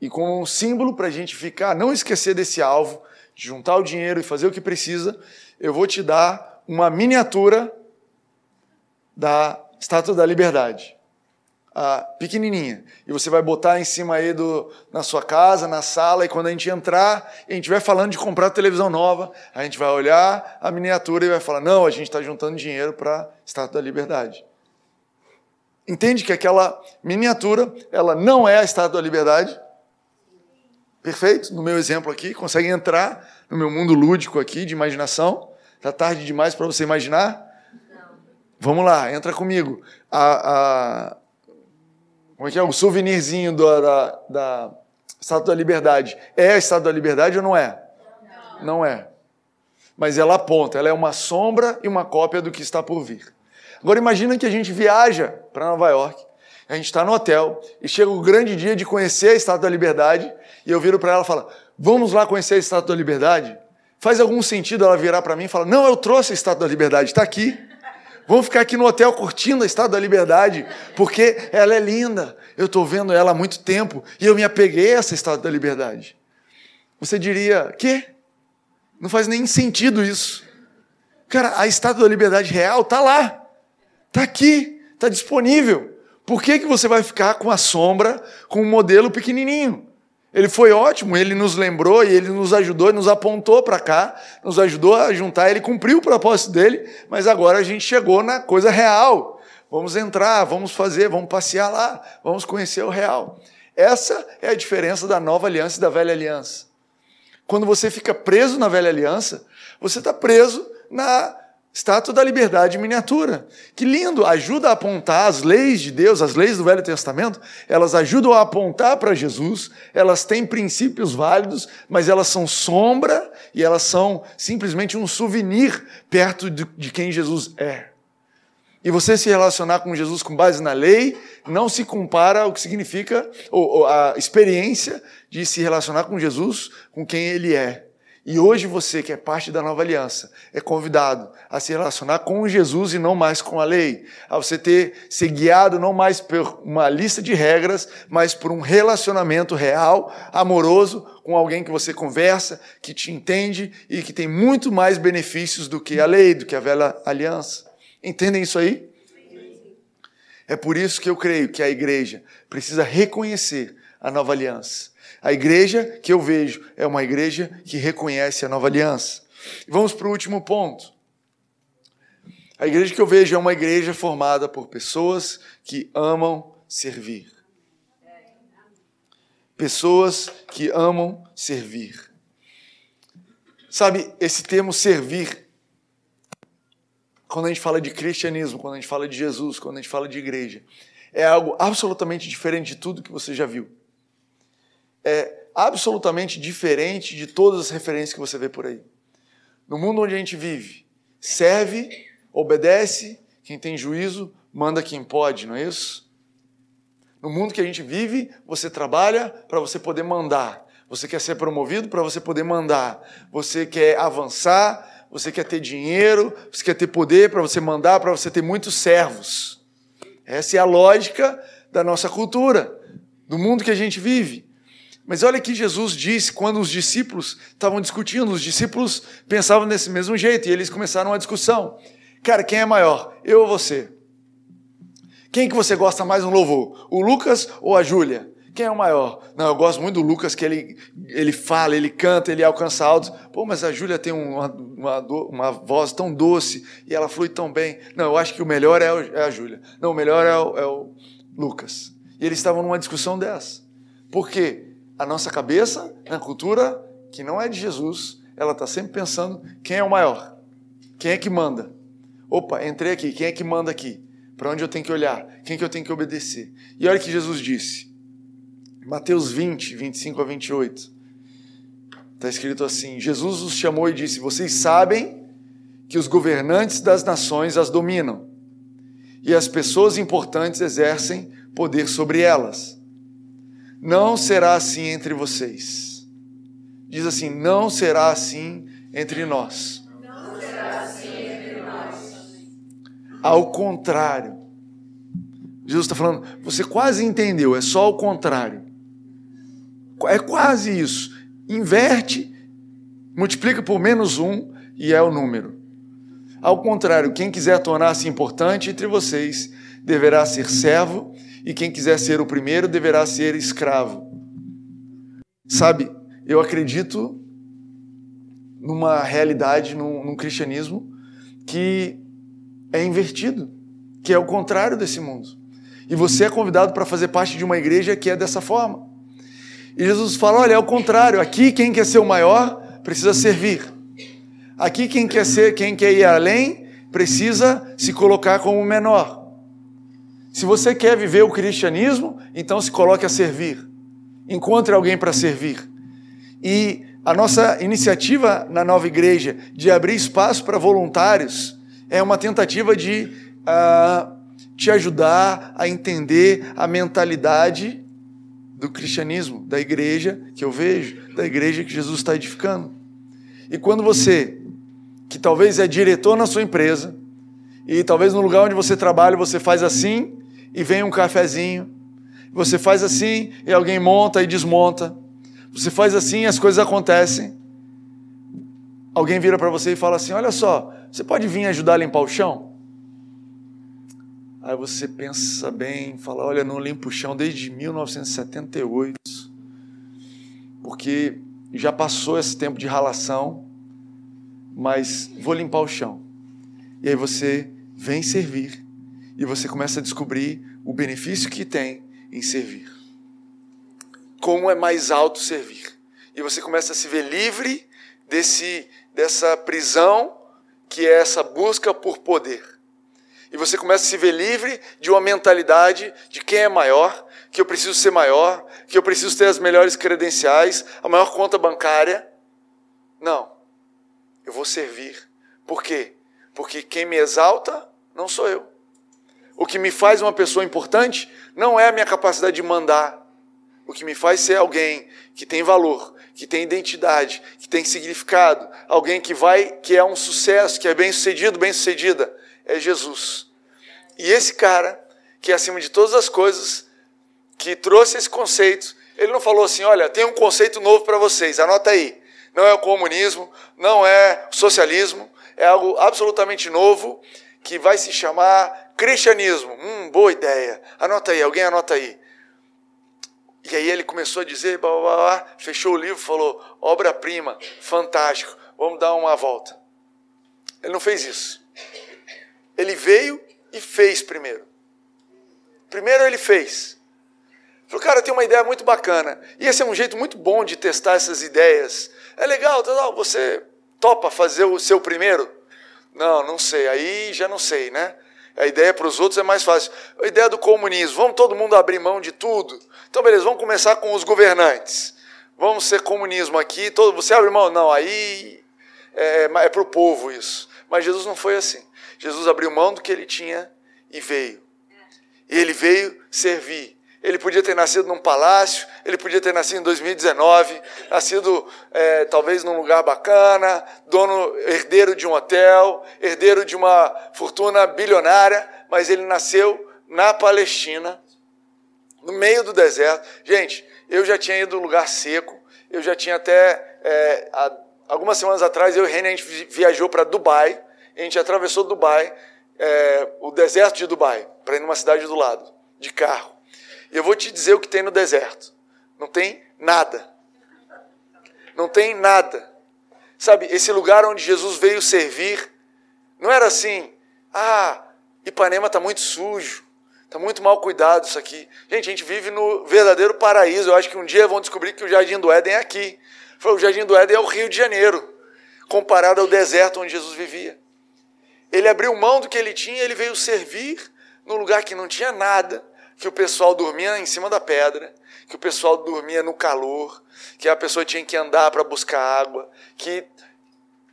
E como um símbolo para a gente ficar, não esquecer desse alvo, de juntar o dinheiro e fazer o que precisa, eu vou te dar uma miniatura da Estátua da Liberdade ah, pequenininha. E você vai botar em cima aí do, na sua casa, na sala, e quando a gente entrar e a gente estiver falando de comprar televisão nova, a gente vai olhar a miniatura e vai falar: não, a gente está juntando dinheiro para a Estátua da Liberdade. Entende que aquela miniatura, ela não é a Estátua da Liberdade? Perfeito? No meu exemplo aqui, consegue entrar no meu mundo lúdico aqui de imaginação? Está tarde demais para você imaginar? Não. Vamos lá, entra comigo. A, a, como é que é? O souvenirzinho do, da, da Estátua da Liberdade. É a Estátua da Liberdade ou não é? Não. não é. Mas ela aponta, ela é uma sombra e uma cópia do que está por vir. Agora imagina que a gente viaja para Nova York, a gente está no hotel e chega o grande dia de conhecer a Estátua da Liberdade e eu viro para ela e falo, vamos lá conhecer a Estátua da Liberdade? Faz algum sentido ela virar para mim e falar, não, eu trouxe a Estátua da Liberdade, está aqui. Vamos ficar aqui no hotel curtindo a Estátua da Liberdade, porque ela é linda. Eu estou vendo ela há muito tempo e eu me apeguei a essa Estátua da Liberdade. Você diria, que? Não faz nem sentido isso. Cara, a Estátua da Liberdade real está lá, está aqui, está disponível. Por que, que você vai ficar com a sombra, com um modelo pequenininho? Ele foi ótimo, ele nos lembrou e ele nos ajudou, nos apontou para cá, nos ajudou a juntar, ele cumpriu o propósito dele, mas agora a gente chegou na coisa real. Vamos entrar, vamos fazer, vamos passear lá, vamos conhecer o real. Essa é a diferença da nova aliança e da velha aliança. Quando você fica preso na velha aliança, você está preso na Estátua da Liberdade em miniatura. Que lindo! Ajuda a apontar as leis de Deus, as leis do Velho Testamento, elas ajudam a apontar para Jesus, elas têm princípios válidos, mas elas são sombra e elas são simplesmente um souvenir perto de, quem Jesus é. E você se relacionar com Jesus com base na lei não se compara ao que significa ou, ou a experiência de se relacionar com Jesus com quem ele é. E hoje você, que é parte da nova aliança, é convidado a se relacionar com Jesus e não mais com a lei. A você ter ser guiado não mais por uma lista de regras, mas por um relacionamento real, amoroso, com alguém que você conversa, que te entende e que tem muito mais benefícios do que a lei, do que a velha aliança. Entendem isso aí? É por isso que eu creio que a igreja precisa reconhecer a nova aliança a igreja que eu vejo é uma igreja que reconhece a nova aliança. Vamos para o último ponto. A igreja que eu vejo é uma igreja formada por pessoas que amam servir. Pessoas que amam servir. Sabe, esse termo servir, quando a gente fala de cristianismo, quando a gente fala de Jesus, quando a gente fala de igreja, é algo absolutamente diferente de tudo que você já viu é absolutamente diferente de todas as referências que você vê por aí. No mundo onde a gente vive, serve, obedece, quem tem juízo, manda quem pode, não é isso? No mundo que a gente vive, você trabalha para você poder mandar. Você quer ser promovido para você poder mandar. Você quer avançar, você quer ter dinheiro, você quer ter poder para você mandar, para você ter muitos servos. Essa é a lógica da nossa cultura, do mundo que a gente vive. Mas olha que Jesus disse quando os discípulos estavam discutindo, os discípulos pensavam desse mesmo jeito e eles começaram uma discussão. Cara, quem é maior? Eu ou você? Quem que você gosta mais no louvor? O Lucas ou a Júlia? Quem é o maior? Não, eu gosto muito do Lucas, que ele, ele fala, ele canta, ele alcança altos. Pô, mas a Júlia tem uma, uma, uma, voz tão doce e ela flui tão bem. Não, eu acho que o melhor é, o, é a Júlia. Não, o melhor é o, é o Lucas. E eles estavam numa discussão dessa. Por quê? A nossa cabeça, na cultura que não é de Jesus, ela está sempre pensando quem é o maior, quem é que manda. Opa, entrei aqui, quem é que manda aqui? Para onde eu tenho que olhar? Quem que eu tenho que obedecer? E olha o que Jesus disse. Mateus 20, 25 a 28. Está escrito assim: Jesus os chamou e disse: Vocês sabem que os governantes das nações as dominam, e as pessoas importantes exercem poder sobre elas. Não será assim entre vocês. Diz assim: não será assim entre nós. Ao contrário. Jesus está falando, você quase entendeu, é só o contrário. É quase isso. Inverte, multiplica por menos um e é o número. Ao contrário, quem quiser tornar-se importante entre vocês deverá ser servo e quem quiser ser o primeiro deverá ser escravo. Sabe, eu acredito numa realidade, num, num cristianismo que é invertido, que é o contrário desse mundo. E você é convidado para fazer parte de uma igreja que é dessa forma. E Jesus fala: olha, é o contrário. Aqui quem quer ser o maior precisa servir. Aqui quem quer ser, quem quer ir além, precisa se colocar como menor. Se você quer viver o cristianismo, então se coloque a servir. Encontre alguém para servir. E a nossa iniciativa na nova igreja de abrir espaço para voluntários é uma tentativa de a te ajudar a entender a mentalidade do cristianismo, da igreja que eu vejo, da igreja que Jesus está edificando. E quando você, que talvez é diretor na sua empresa, e talvez no lugar onde você trabalha você faz assim e vem um cafezinho, você faz assim e alguém monta e desmonta, você faz assim e as coisas acontecem. Alguém vira para você e fala assim: Olha só, você pode vir ajudar a limpar o chão? Aí você pensa bem, fala: Olha, não limpo o chão desde 1978, porque já passou esse tempo de ralação, mas vou limpar o chão. E aí você vem servir e você começa a descobrir o benefício que tem em servir. Como é mais alto servir. E você começa a se ver livre desse dessa prisão que é essa busca por poder. E você começa a se ver livre de uma mentalidade de quem é maior, que eu preciso ser maior, que eu preciso ter as melhores credenciais, a maior conta bancária. Não. Eu vou servir. Por quê? Porque quem me exalta não sou eu. O que me faz uma pessoa importante não é a minha capacidade de mandar. O que me faz ser alguém que tem valor, que tem identidade, que tem significado, alguém que vai, que é um sucesso, que é bem sucedido, bem sucedida, é Jesus. E esse cara, que é acima de todas as coisas, que trouxe esse conceito, ele não falou assim: olha, tem um conceito novo para vocês, anota aí. Não é o comunismo, não é o socialismo, é algo absolutamente novo que vai se chamar cristianismo. Hum, boa ideia. Anota aí, alguém anota aí. E aí ele começou a dizer, blá, blá, blá, fechou o livro, falou: obra-prima, fantástico, vamos dar uma volta. Ele não fez isso. Ele veio e fez primeiro. Primeiro ele fez. Falou, cara, tem uma ideia muito bacana. E esse é um jeito muito bom de testar essas ideias. É legal, tá, tá, você topa fazer o seu primeiro? Não, não sei. Aí já não sei, né? A ideia para os outros é mais fácil. A ideia do comunismo, vamos todo mundo abrir mão de tudo. Então, beleza, vamos começar com os governantes. Vamos ser comunismo aqui. Todo, você abre mão? Não, aí é, é para o povo isso. Mas Jesus não foi assim. Jesus abriu mão do que ele tinha e veio. E ele veio servir. Ele podia ter nascido num palácio, ele podia ter nascido em 2019, nascido é, talvez num lugar bacana, dono, herdeiro de um hotel, herdeiro de uma fortuna bilionária, mas ele nasceu na Palestina, no meio do deserto. Gente, eu já tinha ido lugar seco, eu já tinha até. É, há, algumas semanas atrás, eu e René, a gente viajou para Dubai, a gente atravessou Dubai, é, o deserto de Dubai, para ir numa cidade do lado, de carro. Eu vou te dizer o que tem no deserto. Não tem nada. Não tem nada. Sabe, esse lugar onde Jesus veio servir, não era assim, ah, Ipanema está muito sujo, está muito mal cuidado isso aqui. Gente, a gente vive no verdadeiro paraíso. Eu acho que um dia vão descobrir que o Jardim do Éden é aqui. O Jardim do Éden é o Rio de Janeiro, comparado ao deserto onde Jesus vivia. Ele abriu mão do que ele tinha, ele veio servir num lugar que não tinha nada, que o pessoal dormia em cima da pedra, que o pessoal dormia no calor, que a pessoa tinha que andar para buscar água, que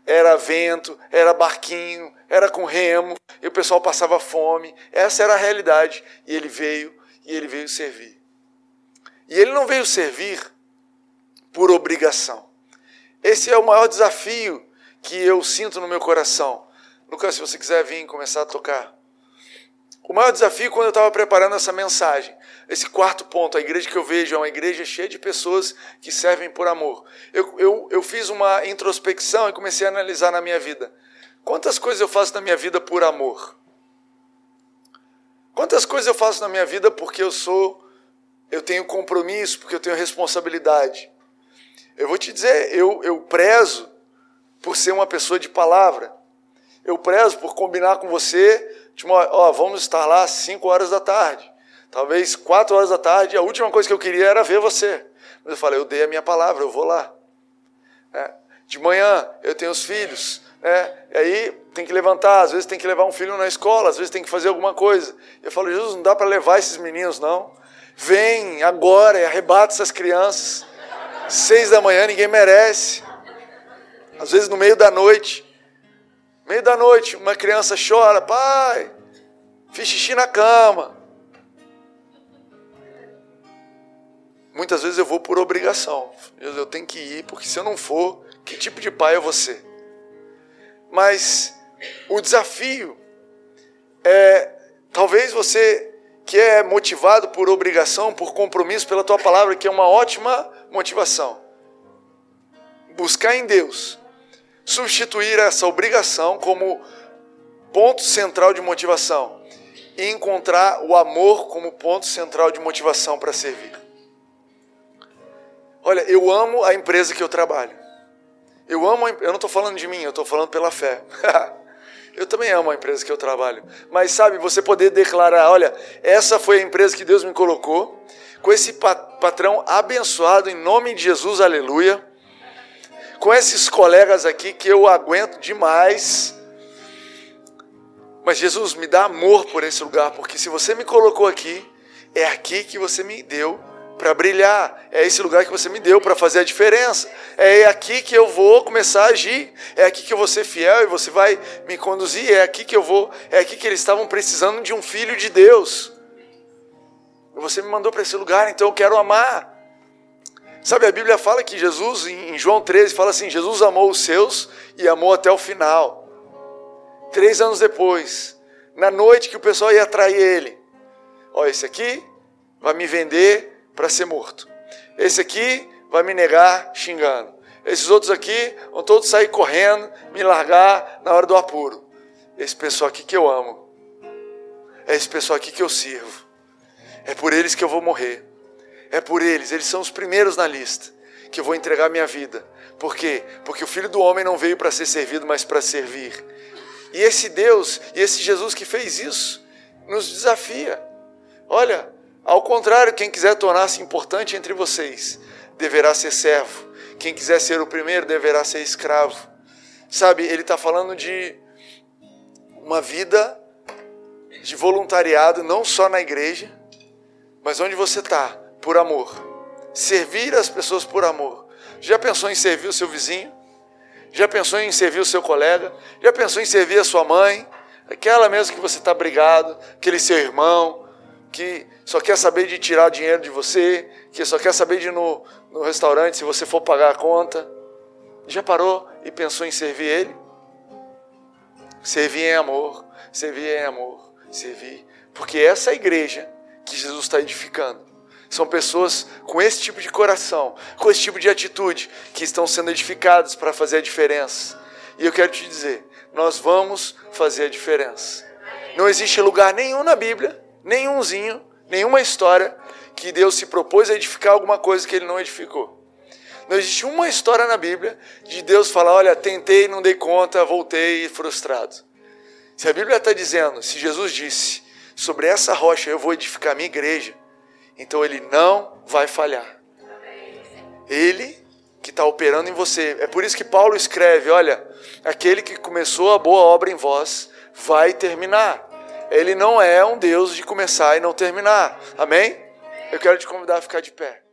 era vento, era barquinho, era com remo, e o pessoal passava fome. Essa era a realidade. E ele veio, e ele veio servir. E ele não veio servir por obrigação. Esse é o maior desafio que eu sinto no meu coração. Lucas, se você quiser vir começar a tocar. O maior desafio quando eu estava preparando essa mensagem, esse quarto ponto, a igreja que eu vejo é uma igreja cheia de pessoas que servem por amor. Eu, eu, eu fiz uma introspecção e comecei a analisar na minha vida. Quantas coisas eu faço na minha vida por amor? Quantas coisas eu faço na minha vida porque eu sou, eu tenho compromisso, porque eu tenho responsabilidade? Eu vou te dizer, eu, eu prezo por ser uma pessoa de palavra. Eu prezo por combinar com você ó, vamos estar lá às 5 horas da tarde. Talvez 4 horas da tarde, a última coisa que eu queria era ver você. Mas eu falei, eu dei a minha palavra, eu vou lá. É. De manhã, eu tenho os filhos. Né? E aí tem que levantar, às vezes tem que levar um filho na escola, às vezes tem que fazer alguma coisa. Eu falo, Jesus, não dá para levar esses meninos, não. Vem agora e arrebata essas crianças. Seis da manhã, ninguém merece. Às vezes no meio da noite. Meio da noite, uma criança chora, pai. Fiz xixi na cama. Muitas vezes eu vou por obrigação. Eu tenho que ir, porque se eu não for, que tipo de pai vou ser? Mas o desafio é talvez você que é motivado por obrigação, por compromisso, pela tua palavra, que é uma ótima motivação. Buscar em Deus, substituir essa obrigação como ponto central de motivação e encontrar o amor como ponto central de motivação para servir. Olha, eu amo a empresa que eu trabalho. Eu amo, a, eu não estou falando de mim, eu estou falando pela fé. eu também amo a empresa que eu trabalho. Mas sabe, você poder declarar, olha, essa foi a empresa que Deus me colocou, com esse patrão abençoado em nome de Jesus, aleluia. Com esses colegas aqui que eu aguento demais. Mas Jesus me dá amor por esse lugar, porque se você me colocou aqui, é aqui que você me deu para brilhar. É esse lugar que você me deu para fazer a diferença. É aqui que eu vou começar a agir. É aqui que eu vou ser fiel e você vai me conduzir. É aqui que eu vou. É aqui que eles estavam precisando de um filho de Deus. Você me mandou para esse lugar, então eu quero amar. Sabe, a Bíblia fala que Jesus, em João 13, fala assim: Jesus amou os seus e amou até o final. Três anos depois, na noite que o pessoal ia atrair ele, ó, esse aqui vai me vender para ser morto. Esse aqui vai me negar xingando. Esses outros aqui vão todos sair correndo, me largar na hora do apuro. Esse pessoal aqui que eu amo. É esse pessoal aqui que eu sirvo. É por eles que eu vou morrer. É por eles, eles são os primeiros na lista que eu vou entregar minha vida. Por quê? Porque o filho do homem não veio para ser servido, mas para servir. E esse Deus, e esse Jesus que fez isso, nos desafia. Olha, ao contrário, quem quiser tornar-se importante entre vocês deverá ser servo. Quem quiser ser o primeiro deverá ser escravo. Sabe, ele está falando de uma vida de voluntariado, não só na igreja, mas onde você está, por amor. Servir as pessoas por amor. Já pensou em servir o seu vizinho? Já pensou em servir o seu colega? Já pensou em servir a sua mãe? Aquela mesmo que você está brigado, aquele seu irmão, que só quer saber de tirar dinheiro de você, que só quer saber de ir no, no restaurante se você for pagar a conta. Já parou e pensou em servir Ele? Servir em amor, servir em amor, servir. Porque essa é a igreja que Jesus está edificando. São pessoas com esse tipo de coração, com esse tipo de atitude, que estão sendo edificadas para fazer a diferença. E eu quero te dizer, nós vamos fazer a diferença. Não existe lugar nenhum na Bíblia nenhumzinho, nenhuma história que Deus se propôs a edificar alguma coisa que ele não edificou. Não existe uma história na Bíblia de Deus falar: olha, tentei, não dei conta, voltei frustrado. Se a Bíblia está dizendo, se Jesus disse, sobre essa rocha eu vou edificar minha igreja, então ele não vai falhar. Ele que está operando em você. É por isso que Paulo escreve: olha, aquele que começou a boa obra em vós vai terminar. Ele não é um Deus de começar e não terminar. Amém? Eu quero te convidar a ficar de pé.